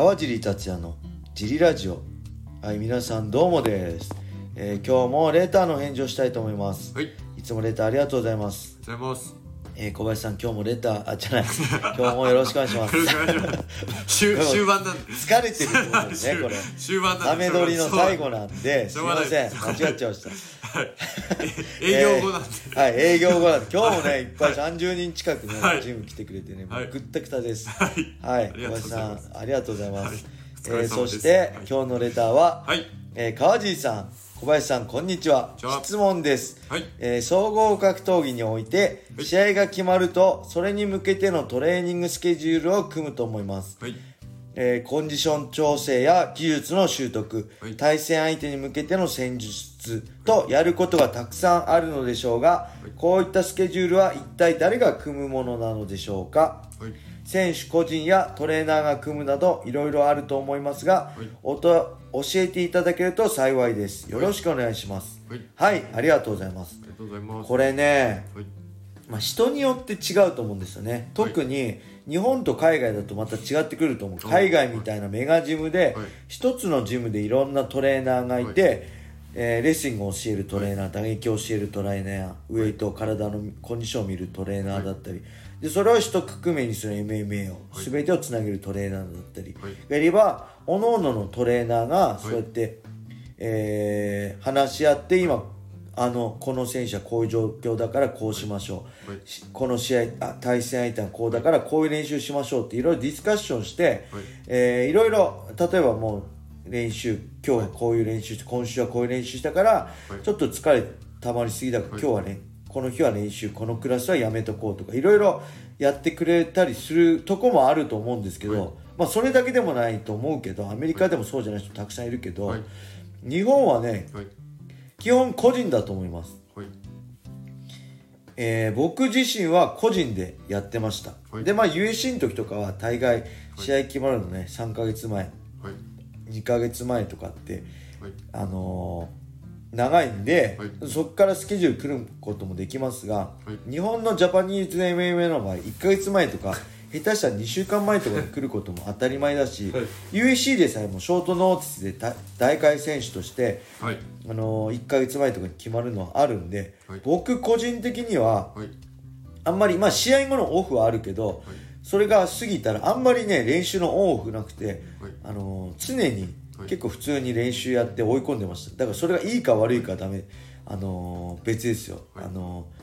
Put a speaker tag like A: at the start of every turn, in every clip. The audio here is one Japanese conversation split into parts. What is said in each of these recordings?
A: 川尻達也のジリラジオ。はい皆さんどうもです、えー今日もレターの返事をしたいと思います。
B: はい、あり
A: いつもレターありがとうございます、
B: がとうございます。
A: えー小林さん今日もレターあじゃない。今日もよろしくお願いします。
B: よろしくお願いします。終終盤なんで。
A: 疲れてると思うんですね これ。
B: 終盤なん
A: ダ
B: で。
A: メ撮りの最後なんで。す
B: い。
A: いません。間違っちゃいました
B: はい。営業後なんで。
A: はい、営業後なんで。今日もねい。っぱい30人近くね、
B: はい。
A: ジム来てくれてねも
B: はい。
A: うぐったくたです。
B: はい。
A: はい、小林さんありがとうございます、えーそして、
B: はい。
A: 今日のレターは、
B: はい。
A: えー川尻さん小林さんこんにちは。質問です、
B: はい。
A: えー総合格闘技において
B: はい。
A: 試合が決まるとそれに向けてのトレーニングスケジュールを組むと思います、
B: はい。
A: えーコンディション調整や技術の習得、
B: はい
A: 対戦相手に向けての戦術とやることがたくさんあるのでしょうが、こういったスケジュールは一体誰が組むものなのでしょうか？
B: はい。
A: 選手個人やトレーナーが組むなどいろいろあると思いますが、
B: はい
A: おと教えていただけると幸いですよろしくお願いします
B: はい。
A: はいありがとうございます
B: ありがとうございます。
A: これね、
B: はい。
A: まあ、人によって違うと思うんですよね。特に日本と海外だとまた違ってくると思う。海外みたいなメガジムで
B: はい。
A: 一つのジムでいろんなトレーナーがいて、えーレスリングを教えるトレーナー打撃を教えるトレーナーウェイト体のコンディションを見るトレーナーだったり。でそれを一括めにする MMA を全てをつなげるトレーナーだったり。
B: はい。
A: がいれば各々のトレーナーがそうやって、えー話し合って今あのこの選手はこういう状況だからこうしましょう、
B: はい。
A: しこの試合あ対戦相手はこうだからこういう練習しましょうっていろいろディスカッションして、
B: はい。
A: えーいろいろ例えばもう練習今日はこういう練習して今週はこういう練習したから、
B: い。
A: ちょっと疲れたまりすぎだから、今日はねこの日は練習このクラスはやめとこうとかいろいろやってくれたりするとこもあると思うんですけど、
B: はい。
A: まあそれだけでもないと思うけどアメリカでもそうじゃない人たくさんいるけど、
B: はい。
A: 日本はね
B: はい。
A: 基本個人だと思います、
B: はい。
A: えー僕自身は個人でやってました、
B: はい。
A: でまあ USC の時とかは大概試合決まるのね3ヶ月前。
B: はい。
A: 2ヶ月前とかって
B: はい。
A: あのー長いんで、
B: はい。
A: そこからスケジュール組むこともできますが、
B: はい。
A: 日本のジャパニーズ MMA の場合1ヶ月前とか下手したら2週間前とかに来ることも当たり前だし、
B: はい。
A: USC でさえもショートノーティスで大大会選手として、
B: はい。
A: あのー1ヶ月前とかに決まるのはあるんで、
B: はい。
A: 僕個人的には
B: はい。
A: あんまりまあ試合後のオフはあるけど、
B: はい。
A: それが過ぎたらあんまりね練習のオンオフなくて、
B: はい。
A: あのー常に
B: はい。
A: 結構普通に練習やって追い込んでました。だからそれがいいか悪いかはダメ、あのー別ですよ、
B: はい。
A: あのー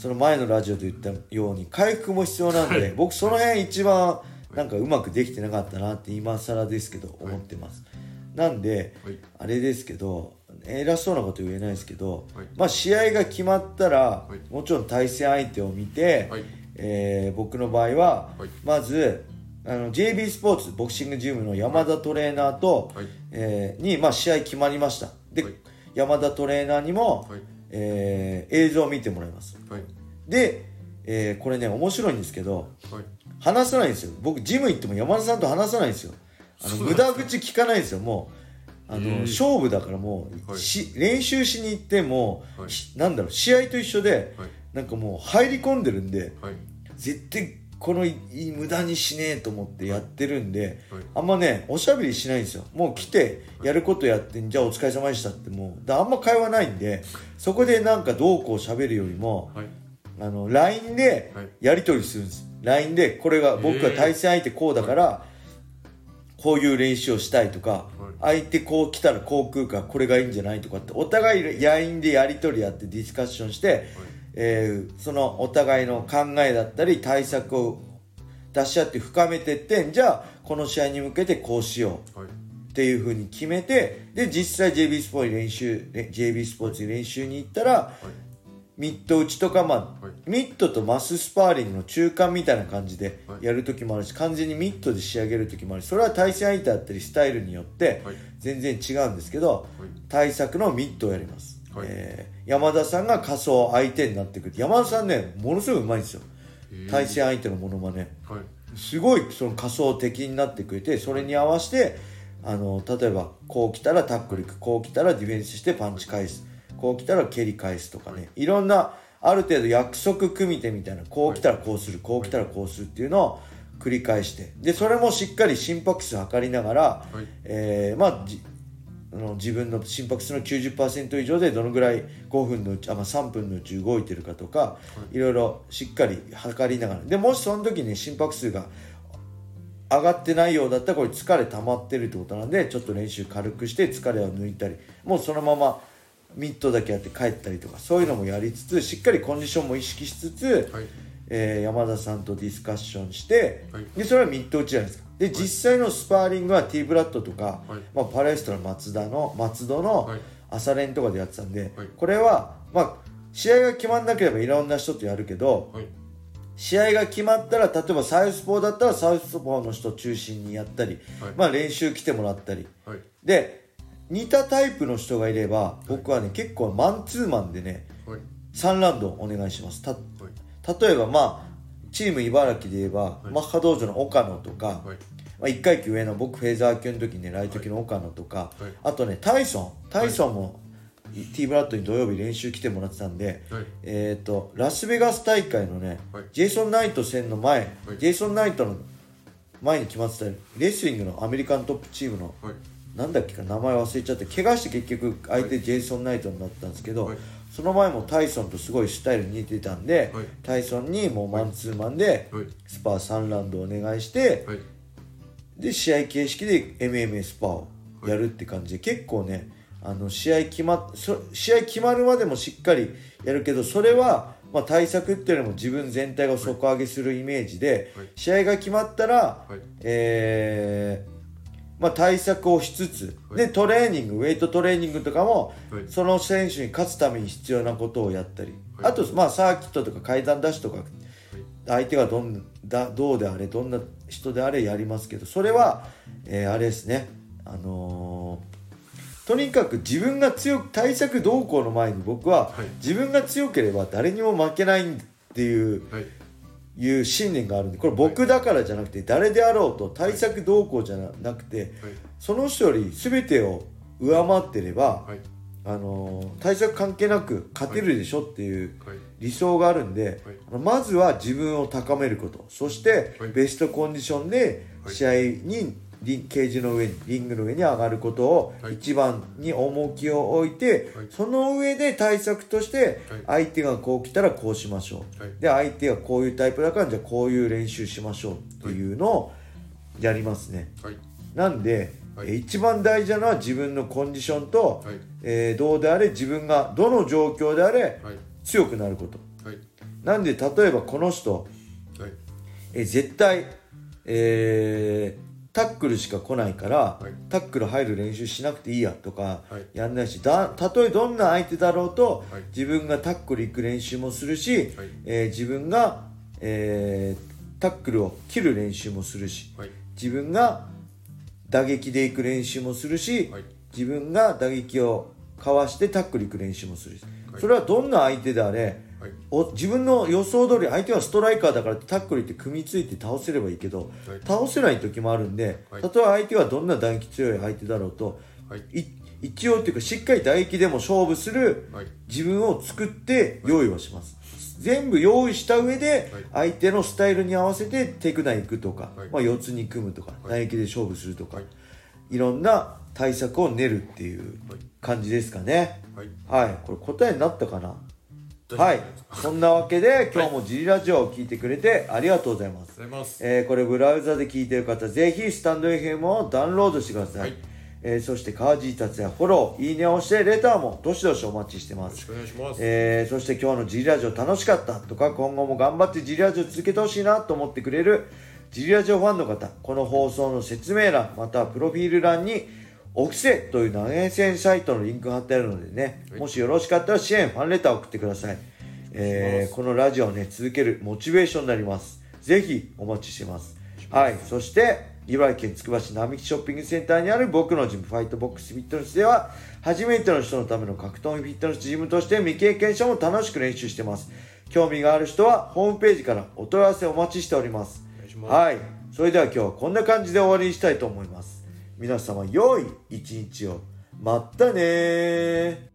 A: その前のラジオで言ったように回復も必要なんで、
B: はい。
A: 僕その辺一番なんかうまくできてなかったなって今更ですけど思ってます、なんで、
B: はい。
A: あれですけど偉そうなこと言えないですけど、
B: はい。
A: まあ試合が決まったら、
B: い。
A: もちろん対戦相手を見て、
B: はい。
A: えー僕の場合は、
B: はい。
A: まずあの JB スポーツボクシングジムの山田トレーナーと、
B: はい。
A: えーに、まあ、試合決まりました。で、
B: はい。
A: 山田トレーナーにも、
B: はい
A: えー映像を見てもらいます。
B: はい。
A: で、えーこれね面白いんですけど
B: はい。
A: 話さないんですよ。僕ジム行っても山田さんと話さないんですよ。あの無駄口聞かないんですよもう。あの、
B: えー。
A: 勝負だからもう、
B: はい。
A: し練習しに行っても、
B: はい。
A: しなんだろう試合と一緒で、
B: はい。
A: なんかもう入り込んでるんで
B: はい。
A: 絶対このいい無駄にしねえと思ってやってるんで、
B: はい。
A: あんまねおしゃべりしないんですよ。もう来てやることやってじゃあお疲れ様でしたってもうだあんま会話ないんでそこでなんかどうこうしゃべるよりも
B: はい。
A: あの LINE で
B: はい。
A: やり取りするんです。LINE でこれが僕が対戦相手こうだから、こういう練習をしたいとか、相手こう来たらこう食うからこれがいいんじゃないとかってお互い LINE でやり取りやってディスカッションして、えーそのお互いの考えだったり対策を出し合って深めてってじゃあこの試合に向けてこうしよう。
B: はい。
A: っていうふうに決めてで実際 JB スポーツに練習ね JB スポーツに練習に行ったら、ミット打ちとか、まあ
B: はい。
A: ミットとマススパーリングの中間みたいな感じで
B: はい。
A: やる時もあるし完全にミットで仕上げる時もあるしそれは対戦相手だったりスタイルによって
B: はい。
A: 全然違うんですけど、
B: はい。
A: 対策のミットをやります、
B: はい。
A: えー山田さんが仮想相手になってくる山田さんねものすごいうまいんですよ。対戦相手のモノマネ。
B: はい。
A: すごいその仮想的になってくれてそれに合わせてあの例えばこう来たらタックル行くこう来たらディフェンスしてパンチ返すこう来たら蹴り返すとかねい。ろんなある程度約束組み手みたいなこう来たらこうするこう来たらこうするっていうのを繰り返してでそれもしっかり心拍数測りながら、
B: はい。
A: えーまあじあの自分の心拍数の90%以上でどのぐらい5分のうちあ、まあ、3分のうち動いてるかとか、い、ろいろしっかり測りながらでもしその時に心拍数が上がってないようだったらこれ疲れ溜まってるってことなんでちょっと練習軽くして疲れを抜いたりもうそのままミットだけやって帰ったりとかそういうのもやりつつしっかりコンディションも意識しつつ、
B: はい。
A: えー山田さんとディスカッションして、
B: はい。
A: でそれはミット打ちじゃないですかで実際のスパーリングは T ブラッドとか、
B: はい。
A: まあ、パレストの松田の松戸の
B: はい。
A: 朝練とかでやってたんで、
B: はい
A: これはまあ試合が決まんなければいろんな人とやるけど
B: はい。
A: 試合が決まったら例えばサウスポーだったらサウスポーの人中心にやったり、
B: はい。
A: まあ、練習来てもらったり。
B: はい。
A: で似たタイプの人がいれば僕はね結構マンツーマンでね
B: はい。
A: 3ラウンドお願いします。例えばまあチーム茨城で言えば、マッハ道場の岡野とか、
B: はい。
A: まあ、1階級上の僕フェザー級の時にねライト級の岡野とか、
B: はい。
A: あとねタイソン。タイソンも、T ブラッドに土曜日練習来てもらってたんで、
B: はい。
A: えっ、とラスベガス大会のね、
B: はい。
A: ジェイソン・ナイト戦の前、
B: はい。
A: ジェイソン・ナイトの前に決まってたレスリングのアメリカントップチームの
B: はい。
A: なんだっけか名前忘れちゃって怪我して結局相手ジェイソン・ナイトになったんですけど、
B: はい
A: その前もタイソンとすごいスタイル似てたんで、
B: はい。
A: タイソンにもうマンツーマンで
B: はい。
A: スパー3ラウンドお願いして
B: はい。
A: で試合形式で MMA スパーをやるって感じで結構ねあの試合決まっそ試合決まるまでもしっかりやるけどそれはまあ対策っていうよりも自分全体が底上げするイメージで
B: はい。
A: 試合が決まったら
B: はい。
A: えーまあ、対策をしつつ、
B: はい。
A: でトレーニングウェイトトレーニングとかも、
B: はい。
A: その選手に勝つために必要なことをやったり、
B: はい。
A: あと、まあ、サーキットとか階段ダッシュとか相手がどんだどうであれどんな人であれやりますけどそれは、えーあれですね。あのーとにかく自分が強く対策動向の前に僕は、
B: はい。
A: 自分が強ければ誰にも負けないっていう
B: はい
A: いう信念があるんでこれ僕だからじゃなくて誰であろうと対策動向じゃなくて
B: はい。
A: その人より全てを上回ってれば、
B: はい。
A: あのー対策関係なく勝てるでしょっていう
B: はい。
A: 理想があるんで、まずは自分を高めること。そして
B: はい。
A: ベストコンディションで
B: はい。
A: 試合にケージの上にリングの上に上がることを
B: はい。
A: 一番に重きを置いて、
B: はい。
A: その上で対策として
B: はい。
A: 相手がこう来たらこうしましょう、
B: はい。
A: で相手がこういうタイプだからじゃあこういう練習しましょうっていうのをやりますね。
B: はい。
A: なんで、
B: はい。
A: え一番大事なのは自分のコンディションと、
B: はい。
A: えーどうであれ自分がどの状況であれ
B: はい。
A: 強くなること。
B: はい。
A: なんで例えばこの人、
B: はい。
A: えー絶対、えータックルしか来ないから、
B: はい。
A: タックル入る練習しなくていいやとか
B: はい。
A: やんないし、だたとえどんな相手だろうと、
B: はい。
A: 自分がタックル行く練習もするし、
B: はい。
A: えー自分が、えータックルを切る練習もするし
B: はい。
A: 自分が打撃で行く練習もするし、
B: はい。
A: 自分が打撃をかわしてタックル行く練習もするし、
B: はい。
A: それはどんな相手であれ
B: はい
A: お自分の予想通り相手はストライカーだからタックルって組みついて倒せればいいけど、
B: はい。
A: 倒せない時もあるんで、
B: はい。
A: たとえ相手はどんな打撃強い相手だろうと、
B: はい。
A: い一応っていうかしっかり打撃でも勝負する
B: はい。
A: 自分を作って用意はします、全部用意した上で
B: はい。
A: 相手のスタイルに合わせてテクナイ行くとか、
B: はい。
A: まあ、四つに組むとか、
B: はい。
A: 打撃で勝負するとか、
B: はい。
A: い、ろんな対策を練るっていう感じですかね。
B: はい。
A: はい。これ答えになったかな？はい。そんなわけで今日もジリラジオを聞いてくれてありがとうございます。
B: ます。
A: えーこれブラウザで聞いてる方ぜひスタンド FM をダウンロードしてください、
B: はい。
A: えーそして川尻達也フォローいいねを押してレターもどしどしお待ちしてます。
B: よろしくお願いします。
A: えーそして今日のジリラジオ楽しかったとか今後も頑張ってジリラジオ続けてほしいなと思ってくれるジリラジオファンの方この放送の説明欄またはプロフィール欄にオフセという投げ銭サイトのリンクが貼ってあるのでね、
B: はい。
A: もしよろしかったら支援ファンレターを送ってください、えーこのラジオをね続けるモチベーションになります。ぜひお待ちしてます。はい。そして茨城県つくば市並木ショッピングセンターにある僕のジムファイトボックスフィットネスでは初めての人のための格闘技フィットネスジムとして未経験者も楽しく練習してます。興味がある人はホームページからお問い合わせお待ちしております。
B: いします。
A: はい。それでは今日はこんな感じで終わりにしたいと思います皆様良い一日を。まったね